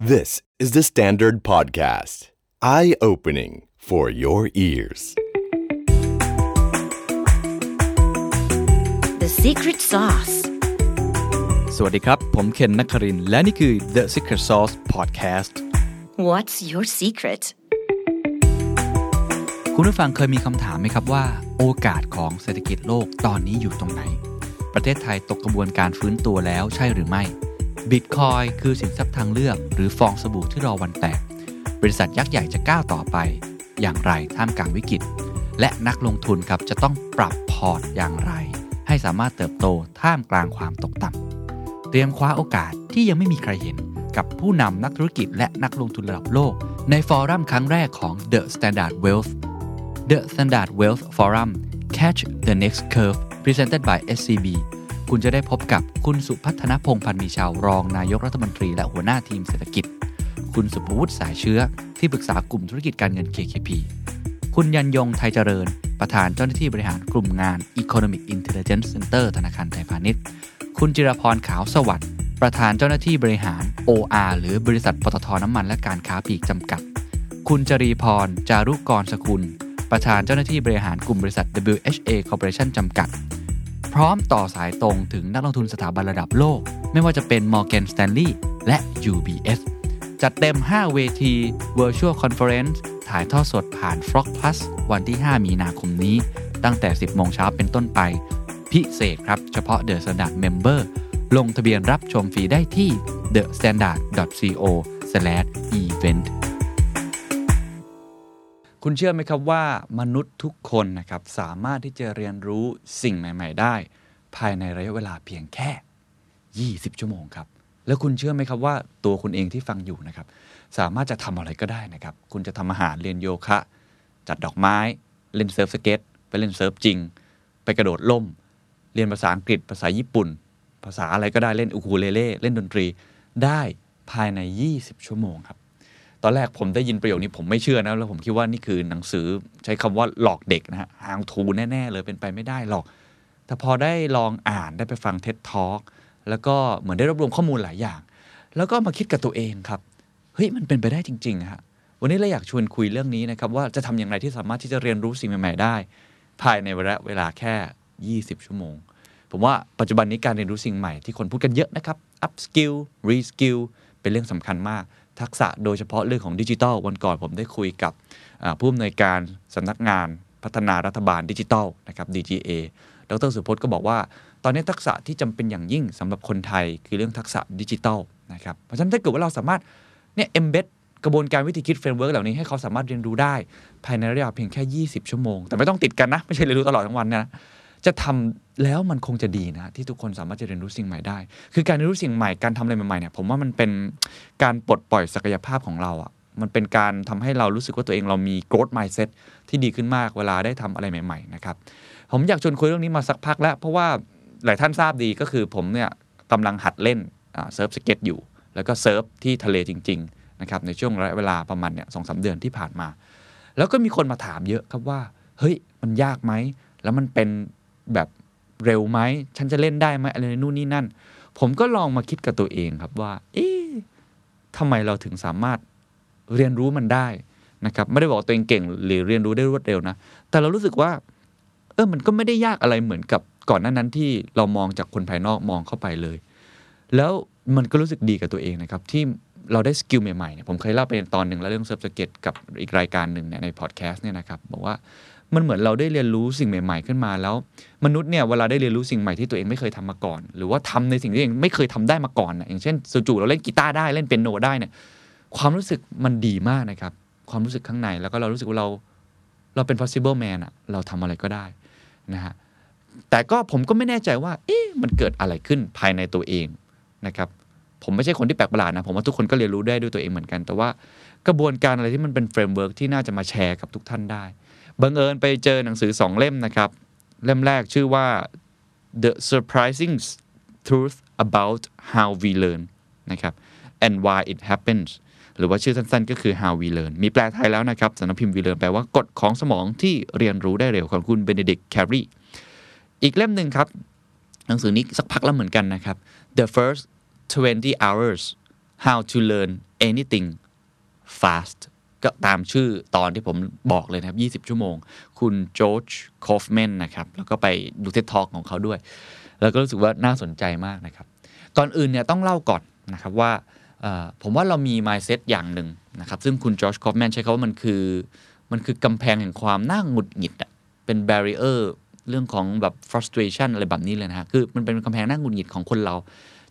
This is the Standard Podcast. Eye opening for your ears. The secret sauce. สวัสดีครับ ผมเคนนักครินทร์และนี่คือ The Secret Sauce Podcast What's your secret? คุณผู้ฟังเคยมีคำถามไหมครับว่า โอกาสของเศรษฐกิจโลกตอนนี้อยู่ตรงไหน ประเทศไทยตกกระบวนการฟื้นตัวแล้วใช่หรือไม่ บิตคอยน์คือสินทรัพย์ทางเลือก หรือฟองสบู่ที่รอวันแตก บริษัทยักษ์ใหญ่จะก้าวต่อไป อย่างไรท่ามกลางวิกฤต และนักลงทุนครับจะต้องปรับพอร์ตอย่างไร ให้สามารถเติบโตท่ามกลางความตกต่ำเตรียมคว้าโอกาสที่ยังไม่มีใครเห็น กับผู้นำนักธุรกิจและนักลงทุนระดับโลก ใน forum ครั้งแรกของ The Standard Wealth The Standard Wealth Forum Catch the Next Curve Presented by SCB คุณจะได้พบกับคุณสุพัฒนพงพันธ์มีชาวรองนายกรัฐมนตรีและหัวหน้าทีมเศรษฐกิจ คุณสุภวุฒิสายเชื้อ ที่ปรึกษากลุ่มธุรกิจการเงิน KKP คุณยันยงไทยเจริญ ประธานเจ้าหน้าที่บริหารกลุ่มงาน Economic Intelligence Center ธนาคารไทยพาณิชย์ คุณจิรพรขาวสวัสดิ์ประธานเจ้าหน้าที่บริหาร OR หรือบริษัทปตทน้ำมันและการค้าปลีกจำกัด คุณจรีพร จารุกรสกุล ประธานเจ้าหน้าที่บริหารกลุ่มบริษัท WHA Corporation จำกัด พร้อมต่อสายตรงถึงนักลงทุนสถาบันระดับโลก ไม่ว่าจะเป็น Morgan Stanley และ UBS จัดเต็ม 5 เวที Virtual Conference ถ่ายทอดสดผ่าน Frog Plus วันที่ 5 มีนาคมนี้ ตั้งแต่ 10 โมงเช้าเป็นต้นไป พิเศษครับ เฉพาะ The Standard Member ลงทะเบียนรับชมฟรีได้ที่ thestandard.co/event คุณเชื่อไหมครับว่ามนุษย์ทุกคนนะครับสามารถที่จะเรียนรู้สิ่งใหม่ ๆ ได้ ภายในระยะเวลาเพียงแค่ 20 ชั่วโมงครับ แล้วคุณเชื่อไหมครับว่าตัวคุณเองที่ฟังอยู่นะครับ สามารถจะทำอะไรก็ได้นะครับ คุณจะทำอาหารเรียนโยคะ จัดดอกไม้ เล่นเซิร์ฟสเก็ตไปเล่นเซิร์ฟจริง ไปกระโดดร่ม เรียนภาษาอังกฤษภาษาญี่ปุ่น ภาษาอะไรก็ได้เล่นอูคูเลเล่เล่นดนตรีได้ภายใน 20 ชั่วโมงครับ ตอนแรกผมได้ยินประโยคนี้ผมไม่เชื่อนะแล้วผมคิดว่านี่คือหนังสือใช้คำว่าหลอกเด็กนะฮะหางทูแน่ๆเลยเป็นไปไม่ได้หรอก แต่พอได้ลองอ่านได้ไปฟังเท็ d ท a l k แล้วก็เหมือนได้รวบรวมข้อมูลหลายอย่าง แล้วก็มาคิดกับตัวเองครับเฮ้ยมันเป็นไปได้จริงๆฮะวันนี้เราอยากชวนคุยเรื่องนี้นะครับว่าจะทำอย่างไรที่สามารถที่จะเรียนรู้สิ่งใหม่ๆได้ ภายในระยะเวลาแค่ 20 ชั่วโมง ผมว่าปัจจุบันนี้การเรียนรู้สิ่งใหม่ที่คนพูดกันเยอะนะครับ upskill reskill เป็นเรื่องสำคัญมาก ทักษะโดยเฉพาะเรื่องของดิจิทัล วันก่อนผมได้คุยกับผู้อำนวยการสำนักงานพัฒนารัฐบาลดิจิทัลนะครับ DGA ดรสุพจน์ก็บอกว่า ตอนนี้ทักษะที่จำเป็นอย่างยิ่งสำหรับคนไทยคือเรื่องทักษะดิจิทัลนะครับเพราะฉะนั้นถ้าเกิดว่าเราสามารถเนี่ย embed กระบวนการวิธีคิด framework เหล่านี้ให้เขาสามารถเรียนรู้ได้ ภายในระยะเพียงแค่ 20 ชั่วโมง แต่ไม่ต้องติดกันนะ ไม่ใช่เรียนรู้ตลอดทั้งวันนะ จะทำแล้วมันคงจะดีนะ ที่ทุกคนสามารถจะเรียนรู้สิ่งใหม่ได้ คือการเรียนรู้สิ่งใหม่การทำอะไรใหม่ๆเนี่ยผมว่ามันเป็นการปลดปล่อยศักยภาพของเราอะ่ะมันเป็นการทำให้เรารู้สึกว่าตัวเองเรามี growth mindset ที่ดีขึ้นมากเวลาได้ทำอะไรใหม่ๆนะครับผมอยากชวนคุยเรื่องนี้มาสักพักแล้ว เพราะว่าหลายท่านทราบดีก็คือผมเนี่ยกำลังหัดเล่นเซิร์ฟสเก็ตอยู่ แล้วก็เซิร์ฟที่ทะเลจริงๆนะครับในช่วงระยะเวลาประมาณเนี่ยสองสามเดือนที่ผ่านมา แล้วก็มีคนมาถามเยอะครับว่า เฮ้ยมันยากไหม แล้วมันเป็น แบบเร็วไหม ฉันจะเล่นได้ไหมอะไรนู่นนี่นั่น ผมก็ลองมาคิดกับตัวเองครับว่า เอ๊ะทำไมเราถึงสามารถเรียนรู้มันได้นะครับ ไม่ได้บอกตัวเองเก่งหรือเรียนรู้ได้รวดเร็วนะ แต่เรารู้สึกว่า เออ มันก็ไม่ได้ยากอะไรเหมือนกับก่อนหน้านั้นที่เรามองจากคนภายนอกมองเข้าไปเลย แล้วมันก็รู้สึกดีกับตัวเองนะครับ ที่เราได้ skill ใหม่ๆเนี่ยผมเคยเล่าไปตอนหนึ่งแล้วเรื่องเซิร์ฟสเก็ตกับอีกรายการหนึ่งเนี่ยในพอดแคสต์เนี่ยนะครับ บอกว่า มันเหมือนเราได้เรียนรู้สิ่งใหม่ ๆ ขึ้นมาแล้ว มนุษย์เนี่ยเวลาได้เรียนรู้สิ่งใหม่ที่ตัวเองไม่เคยทำมาก่อน หรือว่าทำในสิ่งที่ตัวเองไม่เคยทำได้มาก่อนนะอย่างเช่นจู่ๆเราเล่นกีตาร์ได้เล่นเปียโนได้เนี่ยความรู้สึกมันดีมากนะครับ ความรู้สึกข้างในแล้วก็เรารู้สึกว่าเราเราเป็น possible man อะเราทำอะไรก็ได้นะฮะแต่ก็ผมก็ไม่แน่ใจว่า เอ๊ะมันเกิดอะไรขึ้นภายในตัวเองนะครับผมไม่ใช่คนที่แปลกประหลาดนะ ผมว่าทุกคนก็เรียนรู้ได้ด้วยตัวเองเหมือนกัน แต่ว่ากระบวนการอะไรที่มันเป็น framework ที่น่าจะมาแชร์กับทุกท่านได้ บังเอิญไปเจอหนังสือสองเล่มนะครับ เล่มแรกชื่อว่า The Surprising Truth About How We Learn นะครับ and Why It Happens หรือว่าชื่อสั้นๆ ก็คือ How We Learn มีแปลไทยแล้วนะครับสำนักพิมพ์ We Learn แปลว่ากฎของสมองที่เรียนรู้ได้เร็วของคุณเบนเด i กแครีอีกเล่มหนึ่งครับ หนังสือนี้สักพักแล้วเหมือนกันนะครับ The First 20 Hours how to learn anything fast ก็ตามชื่อตอนที่ผมบอกเลยนะครับ 20 ชั่วโมง คุณ Josh Kaufman นะครับ แล้วก็ไปดู TED Talk ของเขาด้วย แล้วก็รู้สึกว่าน่าสนใจมากนะครับ ก่อนอื่นเนี่ยต้องเล่าก่อนนะครับว่าผมว่าเรามี mindset อย่างหนึ่งนะครับ ซึ่งคุณ Josh Kaufman ใช้คำว่ามันคือ มันคือกำแพงแห่งความน่าหงุดหงิดอะเป็น barrier เรื่องของแบบ frustration อะไรแบบนี้เลยนะฮะคือมันเป็นกำแพงน่าหงุดหงิดของคนเรา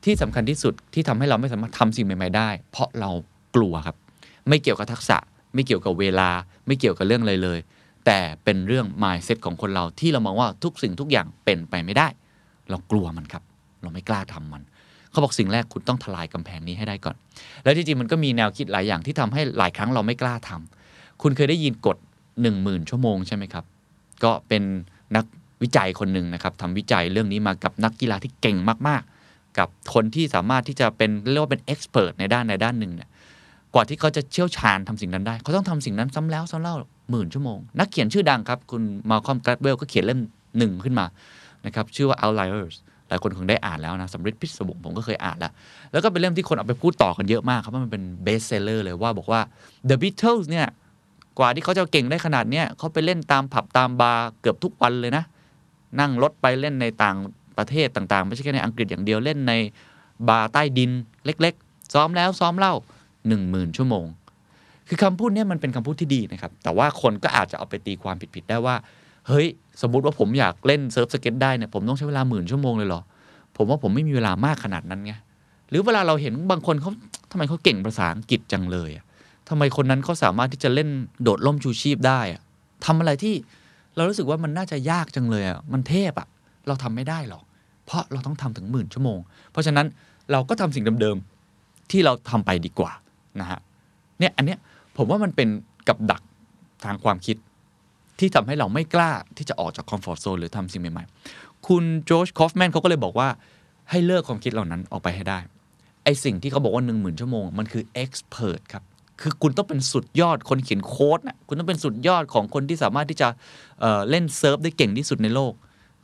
ที่สำคัญที่สุดที่ทำให้เราไม่สามารถทำสิ่งใหม่ ๆ ได้ เพราะเรากลัวครับ ไม่เกี่ยวกับทักษะ ไม่เกี่ยวกับเวลา ไม่เกี่ยวกับเรื่องอะไรเลย แต่เป็นเรื่อง mindset ของคนเราที่เรามองว่าทุกสิ่งทุกอย่างเป็นไปไม่ได้ เรากลัวมันครับ เราไม่กล้าทำมัน เขาบอกสิ่งแรกคุณต้องทลายกำแพงนี้ให้ได้ก่อน แล้วจริงๆมันก็มีแนวคิดหลายอย่างที่ทำให้หลายครั้งเราไม่กล้าทำคุณเคยได้ยินกฎ1 0,000 ชั่วโมงใช่ไหมครับ ก็เป็นนักวิจัยคนหนึ่งนะครับทำวิจัยเรื่องนี้มากับนักกีฬาที่เก่งมากๆ กับคนที่สามารถที่จะเป็นเรียกว่าเป็นเอ็กซ์เพรสในด้านในด้านหนึ่งเนี่ย ว่าที่เขาจะเชี่ยวชาญทำสิ่งนั้นได้ เขาต้องทำสิ่งนั้นซ้ำแล้วซ้ำเล่าหมื่นชั่วโมง นักเขียนชื่อดังครับ คุณมาคอมกราดเวลก็เขียนเล่มหนึ่งขึ้นมานะครับชื่อว่า Outliers หลายคนคงได้อ่านแล้วนะสัมฤทธิ์พิศวงผมก็เคยอ่านแล้ว แล้วก็เป็นเล่มที่คนเอาไปพูดต่อกันเยอะมากครับว่ามันเป็น bestseller เลยว่าบอกว่า The Beatles เนี่ยกว่าที่เขาจะเก่งได้ขนาดเนี้ยเขาไปเล่นตามผับตามบาร์เกือบทุกวันเลยนะ นั่งรถไปเล่นในต่างประเทศต่างๆ ไม่ใช่แค่ในอังกฤษอย่างเดียวเล่นในบาร์ใต้ดินเล็ก ๆ ซ้อมแล้วซ้อมเล่า หนึ่งหมื่นชั่วโมง คือคำพูดเนี้ยมันเป็นคำพูดที่ดีนะครับ แต่ว่าคนก็อาจจะเอาไปตีความผิดๆได้ว่า เฮ้ย สมมุติว่าผมอยากเล่นเซิร์ฟสเก็ตได้เนี่ยผมต้องใช้เวลาหมื่นชั่วโมงเลยเหรอ ผมว่าผมไม่มีเวลามากขนาดนั้นไง หรือเวลาเราเห็นบางคนเขาทำไมเขาเก่งภาษาอังกฤษจังเลยอะทำไมคนนั้นเขาสามารถที่จะเล่นโดดล่มชูชีพได้อะทำอะไรที่เรารู้สึกว่ามันน่าจะยากจังเลยอะมันเทพอะเราทำไม่ได้หรอก เพราะเราต้องทำถึงหมื่นชั่วโมง เพราะฉะนั้นเราก็ทำสิ่งเดิมๆที่เราทำไปดีกว่า นะฮะเนี่ยอันเนี้ยผมว่ามันเป็นกับดักทางความคิด ที่ทำให้เราไม่กล้าที่จะออกจาก comfort zone หรือทำสิ่งใหม่ๆ คุณ Josh Kaufman เขาก็เลยบอกว่าให้เลิกความคิดเหล่านั้นออกไปให้ได้ไอสิ่งที่เขาบอกว่า 1 0,000 ชั่วโมง มันคือ expert ครับ คือคุณต้องเป็นสุดยอดคนเขียนโค้ดนะคุณต้องเป็นสุดยอดของคนที่สามารถที่จะเเล่นเซิร์ฟได้เก่งที่สุดในโลก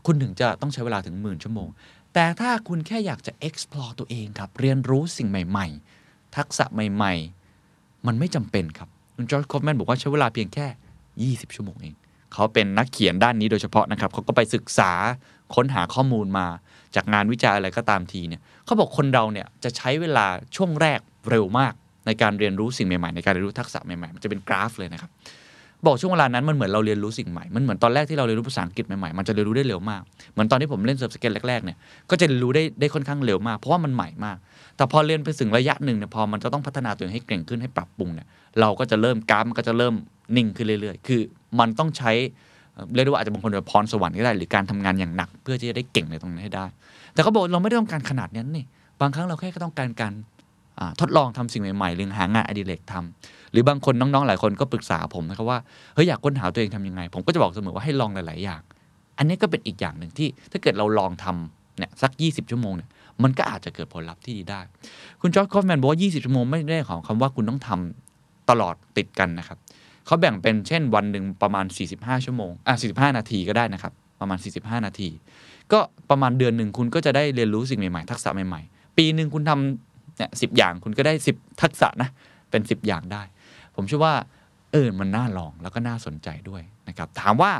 คุณถึงจะต้องใช้เวลาถึงหมื่นชั่วโมง แต่ถ้าคุณแค่อยากจะ explore ตัวเองครับ เรียนรู้สิ่งใหม่ๆ ทักษะใหม่ ๆ มันไม่จำเป็นครับคุณ Josh Kaufman บอกว่าใช้เวลาเพียงแค่ 20 ชั่วโมงเอง เขาเป็นนักเขียนด้านนี้โดยเฉพาะนะครับ เขาก็ไปศึกษาค้นหาข้อมูลมา จากงานวิจัยอะไรก็ตามทีเนี่ย เขาบอกคนเราเนี่ยจะใช้เวลาช่วงแรกเร็วมากในการเรียนรู้สิ่งใหม่ๆ ในการเรียนรู้ทักษะใหม่ๆ มันจะเป็นกราฟเลยนะครับ บอกช่วงเวลานั้นมันเหมือนเราเรียนรู้สิ่งใหม่ มันเหมือนตอนแรกที่เราเรียนรู้ภาษาอังกฤษใหม่ๆ มันจะเรียนรู้ได้เร็วมาก เหมือนตอนที่ผมเล่นเซิร์ฟสเก็ตแรกๆ เนี่ย ก็จะเรียนรู้ได้ได้ค่อนข้างเร็วมาก เพราะว่ามันใหม่มาก แต่พอเรียนไปถึงระยะหนึ่งเนี่ยพอมันจะต้องพัฒนาตัวเองให้เก่งขึ้นให้ปรับปรุงเนี่ยเราก็จะเริ่มกราฟมันก็จะเริ่มนิ่งขึ้นเรื่อยๆ คือมันต้องใช้เรียกได้ว่าอาจจะบางคนเป็นพรสวรรค์ก็ได้ หรือการทำงานอย่างหนัก เพื่อที่จะได้เก่งในตรงนั้ให้ได้ แต่เขาบอกเราไม่ได้ต้องการขนาดนั้นนี่บางครั้งเราแค่ต้องการการทดลองทำสิ่งใหม่ๆหรือหางานอดิเรกทำหรือบางคนน้องๆหลายคนก็ปรึกษาผมนะครับว่าเฮ้ยอยากค้นหาตัวเองทำยังไง ผมก็จะบอกเสมอว่าให้ลองหลายๆอย่าง อันนี้ก็เป็นอีกอย่างหนึ่งที่ถ้าเกิดเราลองทำเนี่ยสัก 20 ชั่วโมงเนี่ย มันก็อาจจะเกิดผลลัพธ์ที่ดีได้ คุณจอร์จคอฟแมนบอกว่า 20 ชั่วโมงไม่ได้ของคำว่าคุณต้องทำตลอดติดกันนะครับเขาแบ่งเป็นเช่นวันหนึ่งประมาณ 45 ชั่วโมงอะ45 นาทีก็ได้นะครับ ประมาณ 45 นาที ก็ประมาณเดือนหนึ่งคุณก็จะได้เรียนรู้สิ่งใหม่ ๆ ทักษะใหม่ ๆ ปีหนึ่งคุณทำเนี่ยสิอย่างคุณก็ได้ 10 ทักษะนะ เป็น 10 อย่างได้ ผมเชื่อว่าเออมันน่าลองแล้วก็น่าสนใจด้วยนะครับ ถามว่า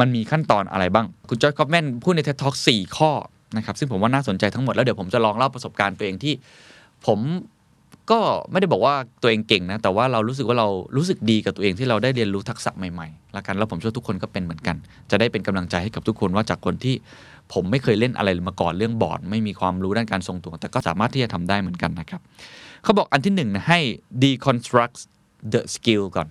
มันมีขั้นตอนอะไรบ้าง คุณจอร์จคอฟแมนพูดใน TED Talk 4ข้อ นะครับซึ่งผมว่าน่าสนใจทั้งหมดแล้วเดี๋ยวผมจะลองเล่าประสบการณ์ตัวเองที่ ผมก็ไม่ได้บอกว่าตัวเองเก่งนะ แต่ว่าเรารู้สึกว่าเรารู้สึกดีกับตัวเองที่เราได้เรียนรู้ทักษะใหม่ๆแล้วกันแล้วผมเชื่อทุกคนก็เป็นเหมือนกัน จะได้เป็นกำลังใจให้กับทุกคนว่าจากคนที่ผมไม่เคยเล่นอะไรมาก่อนเรื่องบอร์ด ไม่มีความรู้ด้านการทรงตัว แต่ก็สามารถที่จะทำได้เหมือนกันนะครับเขาบอกอันที่หนึ่งนะให้ deconstruct the skill ก่อน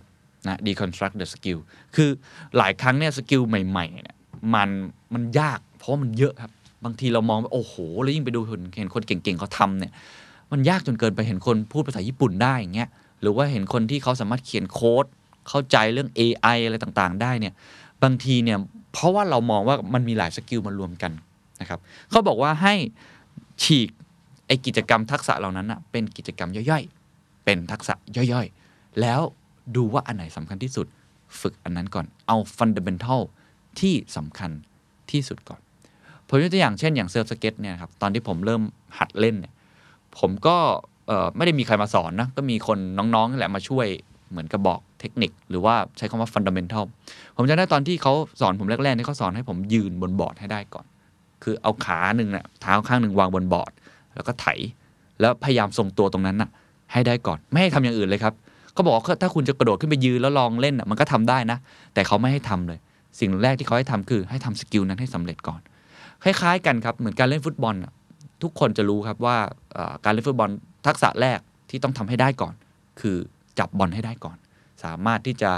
นะ deconstruct the skill คือหลายครั้งเนี่ย skill ใหม่ๆเนี่ยมันมันยากเพราะมันเยอะครับ บางทีเรามองโอ้โห แล้วยิ่งไปดูเห็นคนเก่งๆเขาทำเนี่ย มันยากจนเกินไปเห็นคนพูดภาษาญี่ปุ่นได้อย่างเงี้ยหรือว่าเห็นคนที่เขาสามารถเขียนโค้ดเข้าใจเรื่อง AI อะไรต่างๆ ได้เนี่ยบางทีเนี่ยเพราะว่าเรามองว่ามันมีหลาย skill มารวมกันนะครับเขาบอกว่าให้ฉีกไอกิจกรรมทักษะเหล่านั้นอะเป็นกิจกรรมย่อยๆ เป็นทักษะย่อยๆ แล้วดูว่าอันไหนสำคัญที่สุด ฝึกอันนั้นก่อนเอา fundamental ที่สำคัญที่สุดก่อน ผมยกตัวอย่างเช่นอย่างเซิร์ฟสเก็ตเนี่ยครับตอนที่ผมเริ่มหัดเล่นเนี่ยผมก็ไม่ได้มีใครมาสอนนะก็มีคนน้องๆนี่แหละมาช่วยเหมือนกับบอกเทคนิค หรือว่าใช้คำว่า fundamental ผมจำได้ตอนที่เขาสอนผมแรกๆเนี่เขาสอนให้ผมยืนบนบอร์ดให้ได้ก่อน คือเอาขาหนึ่งเนี่ยเท้าข้างหนึ่งวางบนบอร์ด แล้วก็ไถ แล้วพยายามทรงตัวตรงนั้นน่ะ ให้ได้ก่อนไม่ให้ทำอย่างอื่นเลยครับเขาบอกว่าถ้าคุณจะกระโดดขึ้นไปยืนแล้วลองเล่นน่ะมันก็ทำได้นะ แต่เขาไม่ให้ทำเลย สิ่งแรกที่เขาให้ทำคือให้ทำ skill นั้นให้สำเร็จก่อน คล้ายๆ กันครับ เหมือนการเล่นฟุตบอลทุกคนจะรู้ครับว่าการเล่นฟุตบอลทักษะแรกที่ต้องทำให้ได้ก่อน คือจับบอลให้ได้ก่อน สามารถที่จะ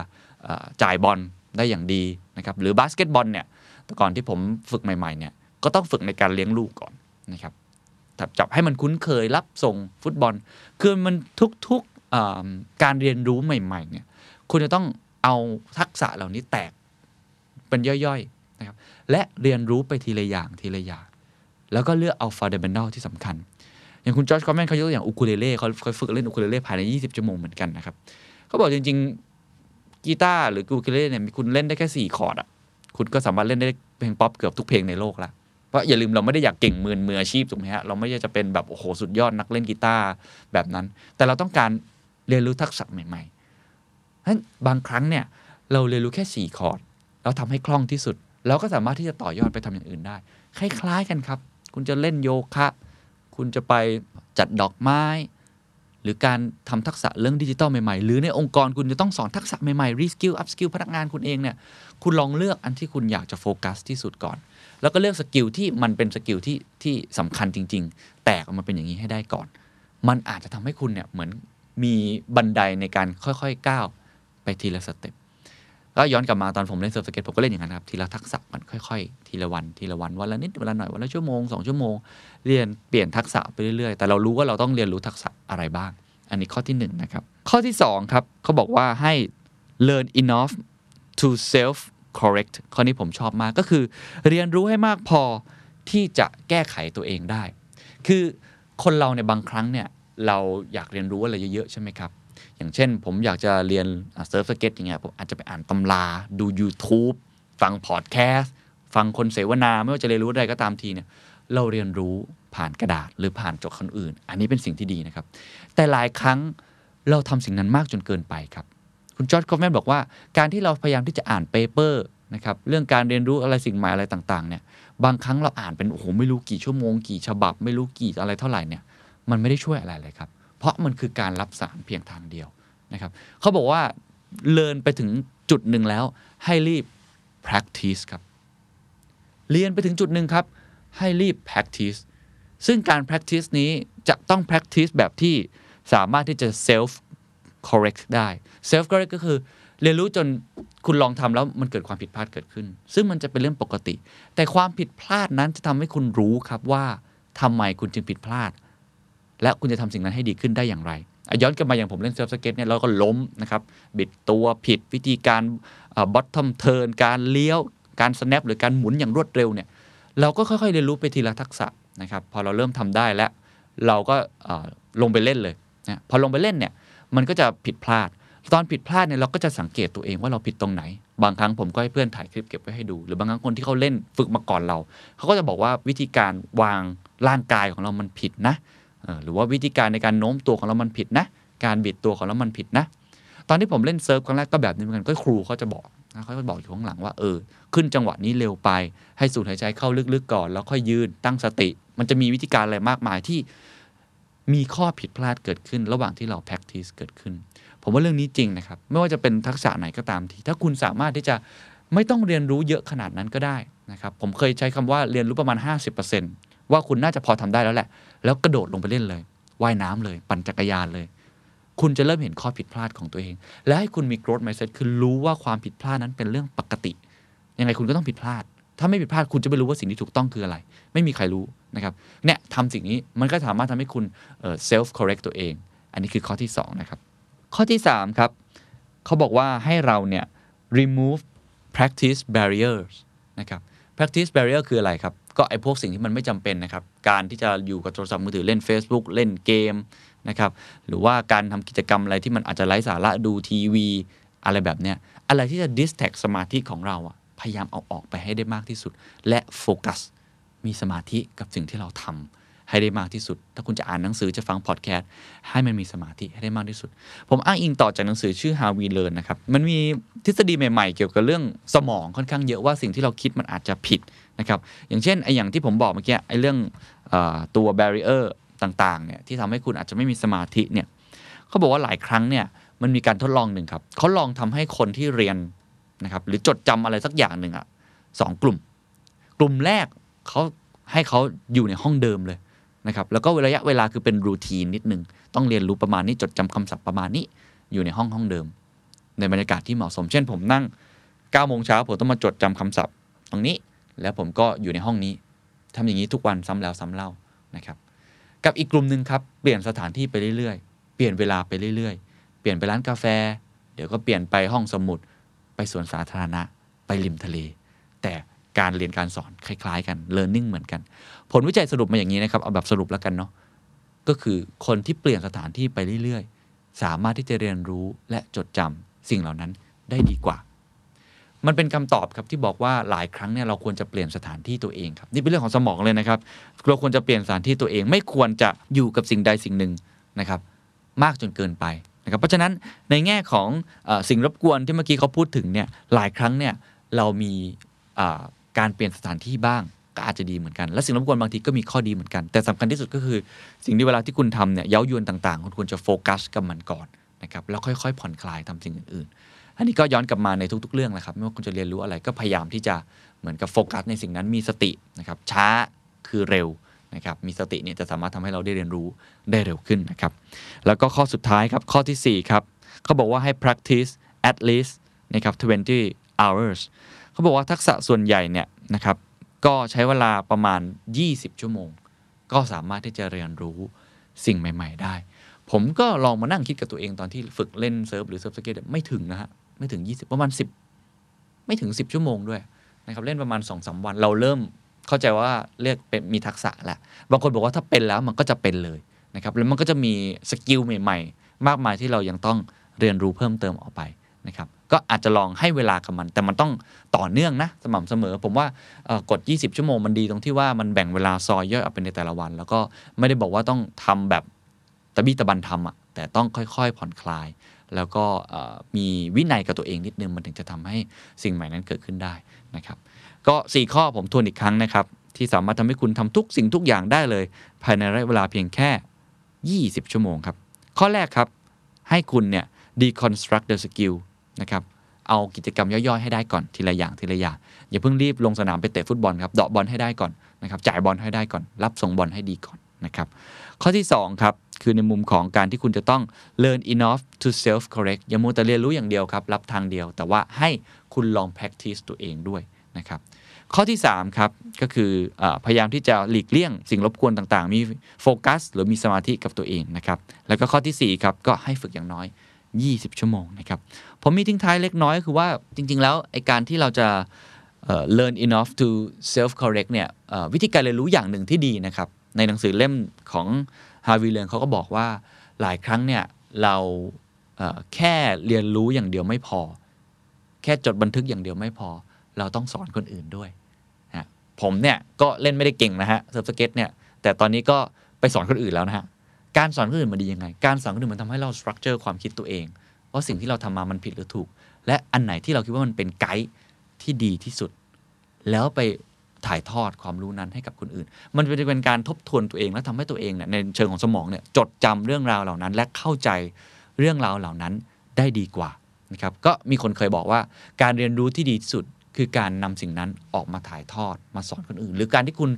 จ่ายบอลได้อย่างดีนะครับหรือบาสเกตบอลเนี่ยแต่ก่อนที่ผมฝึกใหม่ๆเนี่ยก็ต้องฝึกในการเลี้ยงลูกก่อนนะครับจับให้มันคุ้นเคยรับส่งฟุตบอล คือมันทุกๆการเรียนรู้ใหม่ๆเนี่ยคุณจะต้องเอาทักษะเหล่านี้แตกเป็นย่อยๆ นะครับและเรียนรู้ไปทีละอย่างทีละอย่าง แล้วก็เลือกเอาฟ u เดเ e น a ลที่สำคัญ อย่างคุณ Josh Kaufman เขายกตัวอย่างอูคูเลเล่เขาเขาฝึกเล่นอูคูเลเล่ภายใน 20 ชั่วโมงเหมือนกันนะครับเขาบอกจริงๆกีตาร์หรืออูคูเลเล่เนี่ยคุณเล่นได้แค่4คอร์ดอะคุณก็สามารถเล่นได้เพลงป๊อปเกือบทุกเพลงในโลกละเพราะอย่าลืมเราไม่ได้อยากเก่งมือมืออาชีพถูกไหมฮะเราไม่ได้จะเป็นแบบโอ้โหสุดยอดนักเล่นกีตาร์แบบนั้น แต่เราต้องการเรียนรู้ทักษะใหม่ๆเพราะฉะนั้นบางครั้งเนี่ยเราเรียนรู้แค่ 4 คอร์ดเราทำให้คล่องที่สุด เราก็สามารถที่จะต่อยอดไปทำอย่างอื่นได้ คล้ายๆกันครับ คุณจะเล่นโยคะ คุณจะไปจัดดอกไม้ หรือการทำทักษะเรื่องดิจิตอลใหม่ๆ หรือในองค์กรคุณจะต้องสอนทักษะใหม่ๆ reskill upskill พนักงานคุณเองเนี่ย คุณลองเลือกอันที่คุณอยากจะโฟกัสที่สุดก่อน แล้วก็เลือก skill ที่มันเป็น skill ที่ที่สำคัญจริง ๆ แตกออกมาเป็นอย่างนี้ให้ได้ก่อน มันอาจจะทำให้คุณเนี่ยเหมือนมีบันไดในการค่อยๆก้าวไปทีละ step ก็ย้อนกลับมาตอนผมเล่นเซิร์ฟสเก็ตผมก็เล่นอย่างนั้นครับทีละทักษะมันค่อยๆ ทีละวันทีละวันวันละนิดวันละหน่อยวันละชั่วโมงสองชั่วโมงเรียนเปลี่ยนทักษะไปเรื่อยๆ แต่เรารู้ว่าเราต้องเรียนรู้ทักษะอะไรบ้าง อันนี้ข้อที่หนึ่งนะครับข้อที่สองครับเขาบอกว่าให้ learn enough to self correct ข้อนี้ผมชอบมากก็คือ เรียนรู้ให้มากพอที่จะแก้ไขตัวเองได้ คือคนเราในยบางครั้งเนี่ยเราอยากเรียนรู้อะไรเยอะๆใช่ไหมครับ อย่างเช่น ผมอยากจะเรียนเซิร์ฟสเก็ตอย่างเงี้ยผมอาจจะไปอ่านตำราดู YouTube ฟังพอดแคสต์ฟังคนเสวนา ไม่ว่าจะเรียนรู้อะไรก็ตามทีเนี่ยเราเรียนรู้ผ่านกระดาษหรือผ่านจากคนอื่น อันนี้เป็นสิ่งที่ดีนะครับ แต่หลายครั้งเราทำสิ่งนั้นมากจนเกินไปครับ คุณ Josh Kaufman บอกว่า การที่เราพยายามที่จะอ่าน paper นะครับเรื่องการเรียนรู้อะไรสิ่งใหม่อะไรต่างๆเนี่ยบางครั้งเราอ่านเป็นโอ้โหไม่รู้กี่ชั่วโมง กี่ฉบับ ไม่รู้กี่อะไรเท่าไหร่เนี่ยมันไม่ได้ช่วยอะไรเลยครับ เพราะมันคือการรับสารเพียงทางเดียวนะครับเขาบอกว่าเรียนไปถึงจุดหนึ่งแล้ว ให้รีบ practice ครับ เรียนไปถึงจุดหนึ่งครับ ให้รีบ practice ซึ่งการ practice นี้จะต้อง practice แบบที่สามารถที่จะ self correct ได้ self correct ก็คือเรียนรู้จนคุณลองทำแล้วมันเกิดความผิดพลาดเกิดขึ้น ซึ่งมันจะเป็นเรื่องปกติ แต่ความผิดพลาดนั้นจะทำให้คุณรู้ครับว่าทำไมคุณจึงผิดพลาด และคุณจะทำสิ่งนั้นให้ดีขึ้นได้อย่างไร ย้อนกลับมาอย่างผมเล่นเซิร์ฟสเก็ตเนี่ยเราก็ล้มนะครับบิดตัวผิดวิธีการ bottom turn การเลี้ยวการ snap หรือการหมุนอย่างรวดเร็วเนี่ยเราก็ค่อยๆเรียนรู้ไปทีละทักษะนะครับพอเราเริ่มทำได้แล้ว เราก็ลงไปเล่นเลยนะพอลงไปเล่นเนี่ยมันก็จะผิดพลาด ตอนผิดพลาดเนี่ยเราก็จะสังเกตตัวเองว่าเราผิดตรงไหน บางครั้งผมก็ให้เพื่อนถ่ายคลิปเก็บไว้ให้ดู หรือบางครั้งคนที่เขาเล่นฝึกมาก่อนเรา เขาก็จะบอกว่าวิธีการวางร่างกายของเรามันผิดนะ หรือว่าวิธีการในการโน้มตัวของเรามันผิดนะ การบิดตัวของเรามันผิดนะ ตอนที่ผมเล่นเซิร์ฟครั้งแรกก็แบบนี้เหมือนกันก็ครูเขาจะบอกนะเขาจะบอกอยู่ข้างหลังว่าเออขึ้นจังหวะนี้เร็วไป ให้สูดหายใจเข้าลึกๆก่อน แล้วค่อยยืนตั้งสติ มันจะมีวิธีการอะไรมากมายที่มีข้อผิดพลาดเกิดขึ้น ระหว่างที่เรา practice เกิดขึ้น ผมว่าเรื่องนี้จริงนะครับ ไม่ว่าจะเป็นทักษะไหนก็ตามที ถ้าคุณสามารถที่จะไม่ต้องเรียนรู้เยอะขนาดนั้นก็ได้นะครับ ผมเคยใช้คำว่าเรียนรู้ประมาณ 50% ว่าคุณน่าจะพอทำได้แล้วแหละ แล้วกระโดดลงไปเล่นเลยว่ายน้ำเลย ปั่นจักรยานเลย คุณจะเริ่มเห็นข้อผิดพลาดของตัวเอง และให้คุณมี growth mindset คือรู้ว่าความผิดพลาดนั้นเป็นเรื่องปกติ ยังไงคุณก็ต้องผิดพลาด ถ้าไม่ผิดพลาดคุณจะไม่รู้ว่าสิ่งที่ถูกต้องคืออะไร ไม่มีใครรู้นะครับเนี่ยทำสิ่งนี้มันก็สามารถทำให้คุณ self correct ตัวเอง อันนี้คือข้อที่2นะครับข้อที่3ครับเขาบอกว่าให้เราเนี่ย remove practice barriers นะครับ practice barrier คืออะไรครับ ก็ไอ้พวกสิ่งที่มันไม่จำเป็นนะครับ การที่จะอยู่กับโทรศัพท์มือถือเล่น Facebook เล่นเกมนะครับ หรือว่าการทำกิจกรรมอะไรที่มันอาจจะไร้สาระดูทีวี อะไรแบบเนี้ย อะไรที่จะ distract สมาธิของเราอะพยายามเอาออกไปให้ได้มากที่สุด และโฟกัสมีสมาธิกับสิ่งที่เราทำ ให้ได้มากที่สุด ถ้าคุณจะอ่านหนังสือจะฟังพอดแคสต์ให้มันมีสมาธิให้ได้มากที่สุด ผมอ้างอิงต่อจากหนังสือชื่อ How We Learn นะครับ มันมีทฤษฎีใหม่ๆ เกี่ยวกับเรื่องสมองค่อนข้างเยอะว่าสิ่งที่เราคิดมันอาจจะผิดนะครับ อย่างเช่นไอ้อย่างที่ผมบอกเมื่อกี้ไอ้เรื่องอตัว barrier ต่างๆเนี่ยที่ทำให้คุณอาจจะไม่มีสมาธิเนี่ยเขาบอกว่าหลายครั้งเนี่ยมันมีการทดลองหนึ่งครับเขาลองทำให้คนที่เรียนนะครับหรือจดจำอะไรสักอย่างหนึ่งอะสองกลุ่ม กลุ่มแรกเขาให้เขาอยู่ในห้องเดิมเลย นะครับแล้วก็ระยะเวลาคือเป็นรูทีนนิดนึง ต้องเรียนรู้ประมาณนี้จดจำคำศัพท์ประมาณนี้อยู่ในห้องห้องเดิม ในบรรยากาศที่เหมาะสม เช่น ผมนั่ง9โมงเช้าผมต้องมาจดจำคำศัพท์ ตรงนี้แล้วผมก็อยู่ในห้องนี้ทำอย่างนี้ทุกวันซ้ำแล้วซ้ำเล่านะครับ กับอีกกลุ่มหนึ่งครับเปลี่ยนสถานที่ไปเรื่อยๆ เปลี่ยนเวลาไปเรื่อยๆ เปลี่ยนไปร้านกาแฟ เดี๋ยวก็เปลี่ยนไปห้องสมุดไปสวนสาธารณะไปริมทะเล แต่ การเรียนการสอนคล้าย ๆ กัน learning เหมือนกัน ผลวิจัยสรุปมาอย่างนี้นะครับ เอาแบบสรุปแล้วกันเนาะก็คือคนที่เปลี่ยนสถานที่ไปเรื่อยๆ สามารถที่จะเรียนรู้และจดจำสิ่งเหล่านั้นได้ดีกว่า มันเป็นคำตอบครับที่บอกว่าหลายครั้งเนี่ยเราควรจะเปลี่ยนสถานที่ตัวเองครับนี่เป็นเรื่องของสมองเลยนะครับ เราควรจะเปลี่ยนสถานที่ตัวเอง ไม่ควรจะอยู่กับสิ่งใดสิ่งหนึ่งนะครับ มากจนเกินไปนะครับเพราะฉะนั้นในแง่ของอสิ่งรบกวนที่เมื่อกี้เขาพูดถึงเนี่ยหลายครั้งเนี่ยเรามี การเปลี่ยนสถานที่บ้างก็อาจจะดีเหมือนกัน และสิ่งรบกวนบางทีก็มีข้อดีเหมือนกัน แต่สำคัญที่สุดก็คือ สิ่งที่เวลาที่คุณทำเนี่ยเย้ายวนต่างๆคุณควรจะโฟกัสกับมันก่อนนะครับแล้วค่อยๆ ผ่อนคลายทำสิ่งอื่นๆ อันนี้ก็ย้อนกลับมาในทุกๆ เรื่องแหละครับไม่ว่าคุณจะเรียนรู้อะไรก็พยายามที่จะเหมือนกับโฟกัสในสิ่งนั้นมีสตินะครับช้าคือเร็วนะครับมีสติเนี่ยจะสามารถทำให้เราได้เรียนรู้ได้เร็วขึ้นนะครับแล้วก็ข้อสุดท้ายครับข้อทีสี่4ครับเขาบอกว่าให้ practice at least นะครับ20 hours เขาบอกว่าทักษะส่วนใหญ่เนี่ยนะครับก็ใช้เวลาประมาณ 20 ชั่วโมง ก็สามารถที่จะเรียนรู้สิ่งใหม่ ๆ ได้ ผมก็ลองมานั่งคิดกับตัวเองตอนที่ฝึกเล่นเซิร์ฟหรือเซิร์ฟสเก็ตไม่ถึงนะฮะไม่ถึง 20 ประมาณ 10 ไม่ถึง 10 ชั่วโมงด้วยนะครับเล่นประมาณ2อสวันเราเริ่มเข้าใจว่าเรียกเป็นมีทักษะแหละบางคนบอกว่าถ้าเป็นแล้วมันก็จะเป็นเลยนะครับแล้วมันก็จะมีสกิลใหม่ ๆ มากมายที่เรายังต้องเรียนรู้เพิ่มเติมออกไปนะครับ ก็อาจจะลองให้เวลากับมัน แต่มันต้องต่อเนื่องนะ สม่ำเสมอ ผมว่ากด 20 ชั่วโมงมันดีตรงที่ว่ามันแบ่งเวลาซอยย่อยออกเป็นในแต่ละวัน แล้วก็ไม่ได้บอกว่าต้องทำแบบตะบี้ตะบันทำอะแต่ต้องค่อยๆผ่อนคลาย แล้วก็มีวินัยกับตัวเองนิดนึงมันถึงจะทำให้สิ่งใหม่นั้นเกิดขึ้นได้นะครับ ก็ 4 ข้อผมทวนอีกครั้งนะครับ ที่สามารถทำให้คุณทำทุกสิ่งทุกอย่างได้เลย ภายในระยะเวลาเพียงแค่ 20 ชั่วโมงครับ ข้อแรกครับ ให้คุณเนี่ย deconstruct the skill นะครับเอากิจกรรมย่อยๆให้ได้ก่อนทีละอย่างทีละอย่างอย่าเพิ่งรีบลงสนามไปเตะฟุตบอลครับเดาะบอลให้ได้ก่อนนะครับจ่ายบอลให้ได้ก่อน รับส่งบอลให้ดีก่อนนะครับข้อที่2ครับคือในมุมของการที่คุณจะต้อง learn enough to self correct อย่ามัวแต่เรียนรู้อย่างเดียวครับ รับทางเดียว แต่ว่าให้คุณลอง practice ตัวเองด้วยนะครับข้อที่3ครับก็คืออพยายามที่จะหลีกเลี่ยงสิ่งรบกวนต่างๆ มีโฟกัส หรือมีสมาธิกับตัวเองนะครับแล้วก็ข้อทีสี่4ครับก็ให้ฝึกอย่างน้อย 20 ชั่วโมงนะครับ ผมมีทิ้งท้ายเล็กน้อยคือว่าจริง ๆ แล้วไอการที่เราจะ learn enough to self correct เนี่ยวิธีการเรียนรู้อย่างหนึ่งที่ดีนะครับ ในหนังสือเล่มของ Harvey l e a r n เขาก็บอกว่าหลายครั้งเนี่ยเราแค่เรียนรู้อย่างเดียวไม่พอ แค่จดบันทึกอย่างเดียวไม่พอ เราต้องสอนคนอื่นด้วยนะผมเนี่ยก็เล่นไม่ได้เก่งนะฮะเซิร์ฟสเก็ตเนี่ยแต่ตอนนี้ก็ไปสอนคนอื่นแล้วนะฮะ การสอนคนอื่นมันดียังไง การสอนคนอื่นมันทำให้เรา structure ความคิดตัวเอง ว่าสิ่งที่เราทำมามันผิดหรือถูก และอันไหนที่เราคิดว่ามันเป็นไกด์ที่ดีที่สุด แล้วไปถ่ายทอดความรู้นั้นให้กับคนอื่น มันจะเป็นการทบทวนตัวเองและทำให้ตัวเองเนี่ยในเชิงของสมองเนี่ยจดจำเรื่องราวเหล่านั้น และเข้าใจเรื่องราวเหล่านั้นได้ดีกว่านะครับก็มีคนเคยบอกว่าการเรียนรู้ที่ดีที่สุดคือการนำสิ่งนั้นออกมาถ่ายทอดมาสอนคนอื่น หรือการที่คุณ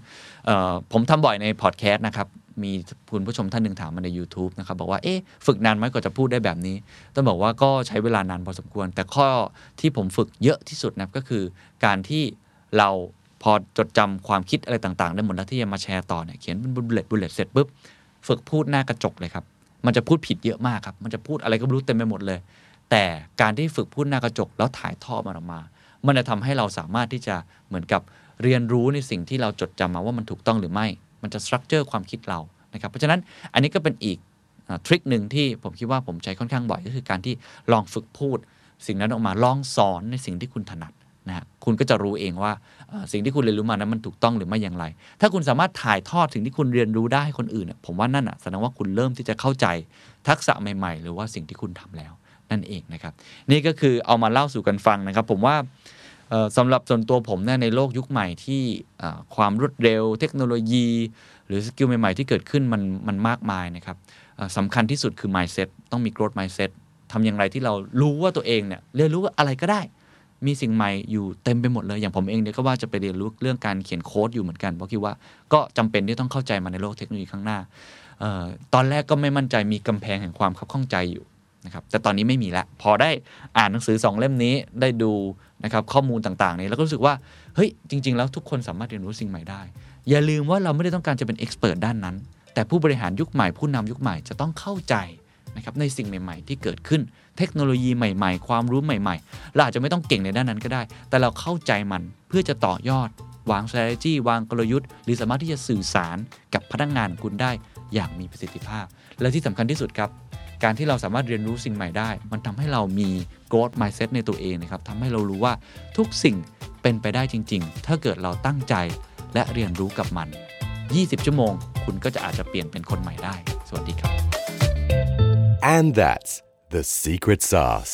ผมทำบ่อยในพอดแคสต์นะครับ มีคุณผู้ชมท่านหนึ่งถามมาใน YouTube นะครับ บอกว่า เอ๊ะ ฝึกนานไหมกว่าจะพูดได้แบบนี้ ต้องบอกว่าก็ใช้เวลานานพอสมควร แต่ข้อที่ผมฝึกเยอะที่สุดนะก็คือ การที่เราพอจดจำความคิดอะไรต่างๆ ได้หมดแล้วที่จะมาแชร์ต่อเนี่ยเขียนเป็น bullet bullet เสร็จปุ๊บฝึกพูดหน้ากระจกเลยครับมันจะพูดผิดเยอะมากครับ มันจะพูดอะไรก็ไม่รู้เต็มไปหมดเลย แต่การที่ฝึกพูดหน้ากระจกแล้วถ่ายทอดมันออกมา มันจะทำให้เราสามารถที่จะเหมือนกับเรียนรู้ในสิ่งที่เราจดจำมาว่ามันถูกต้องหรือไม่ มันจะ structure ความคิดเรานะครับเพราะฉะนั้นอันนี้ก็เป็นอีกทริคหนึ่งที่ผมคิดว่าผมใช้ค่อนข้างบ่อยก็คือการที่ลองฝึกพูด สิ่งนั้นออกมาลองสอนในสิ่งที่คุณถนัดนะฮะคุณก็จะรู้เองว่าสิ่งที่คุณเรียนรู้มานั้นมันถูกต้องหรือไม่อย่างไร ถ้าคุณสามารถถ่ายทอดสิ่งที่คุณเรียนรู้ได้ให้คนอื่นน่ะผมว่านั่นอะแสดงว่าคุณเริ่มที่จะเข้าใจทักษะใหม่ ๆ หรือว่าสิ่งที่คุณทำแล้วนั่นเองนะครับ นี่ก็คือเอามาเล่าสู่กันฟังนะครับ ผมว่า สำหรับส่วนตัวผมเนี่ยในโลกยุคใหม่ที่ความรวดเร็วเทคโนโลยี หรือ skill ใหม่ ๆ ที่เกิดขึ้นมันมันมากมายนะครับสำคัญที่สุดคือ mindset ต้องมี growth mindset ทำอย่างไรที่เรารู้ว่าตัวเองเนี่ยเรียนรู้ว่าอะไรก็ได้ มีสิ่งใหม่อยู่เต็มไปหมดเลย อย่างผมเองเนี่ยก็ว่าจะไปเรียนรู้เรื่องการเขียนโค้ดอยู่เหมือนกันเพราะคิดว่าก็จำเป็นที่ต้องเข้าใจมาในโลกเทคโนโลยีข้างหน้าออตอนแรกก็ไม่มั่นใจมีกำแพงแห่งความคับข้องใจอยู่ นะครับแต่ตอนนี้ไม่มีแล้วพอได้อ่านหนังสือสองเล่มนี้ได้ดูนะครับข้อมูลต่างๆนี้แล้วก็รู้สึกว่าเฮ้ยจริง ๆ แล้วทุกคนสามารถเรียนรู้สิ่งใหม่ได้ อย่าลืมว่าเราไม่ได้ต้องการจะเป็นเอ็กซ์เพรสด้านนั้น แต่ผู้บริหารยุคใหม่ผู้นำยุคใหม่จะต้องเข้าใจนะครับในสิ่งใหม่ ๆ ที่เกิดขึ้น เทคโนโลยีใหม่ ๆ ความรู้ใหม่ๆเราอาจจะไม่ต้องเก่งในด้านนั้นก็ได้ แต่เราเข้าใจมันเพื่อจะต่อยอด วาง strategy วางกลยุทธ์ หรือสามารถที่จะสื่อสารกับพนักงานคุณได้อย่างมีประสิทธิภาพ และที่สำคัญที่สุดครับ การที่เราสามารถเรียนรู้สิ่งใหม่ได้ มันทำให้เรามี growth mindset ในตัวเองนะครับทำให้เรารู้ว่าทุกสิ่งเป็นไปได้จริง ๆ ถ้าเกิดเราตั้งใจและเรียนรู้กับมัน 20 ชั่วโมง คุณก็จะอาจจะเปลี่ยนเป็นคนใหม่ได้ สวัสดีครับ And that's the secret sauce.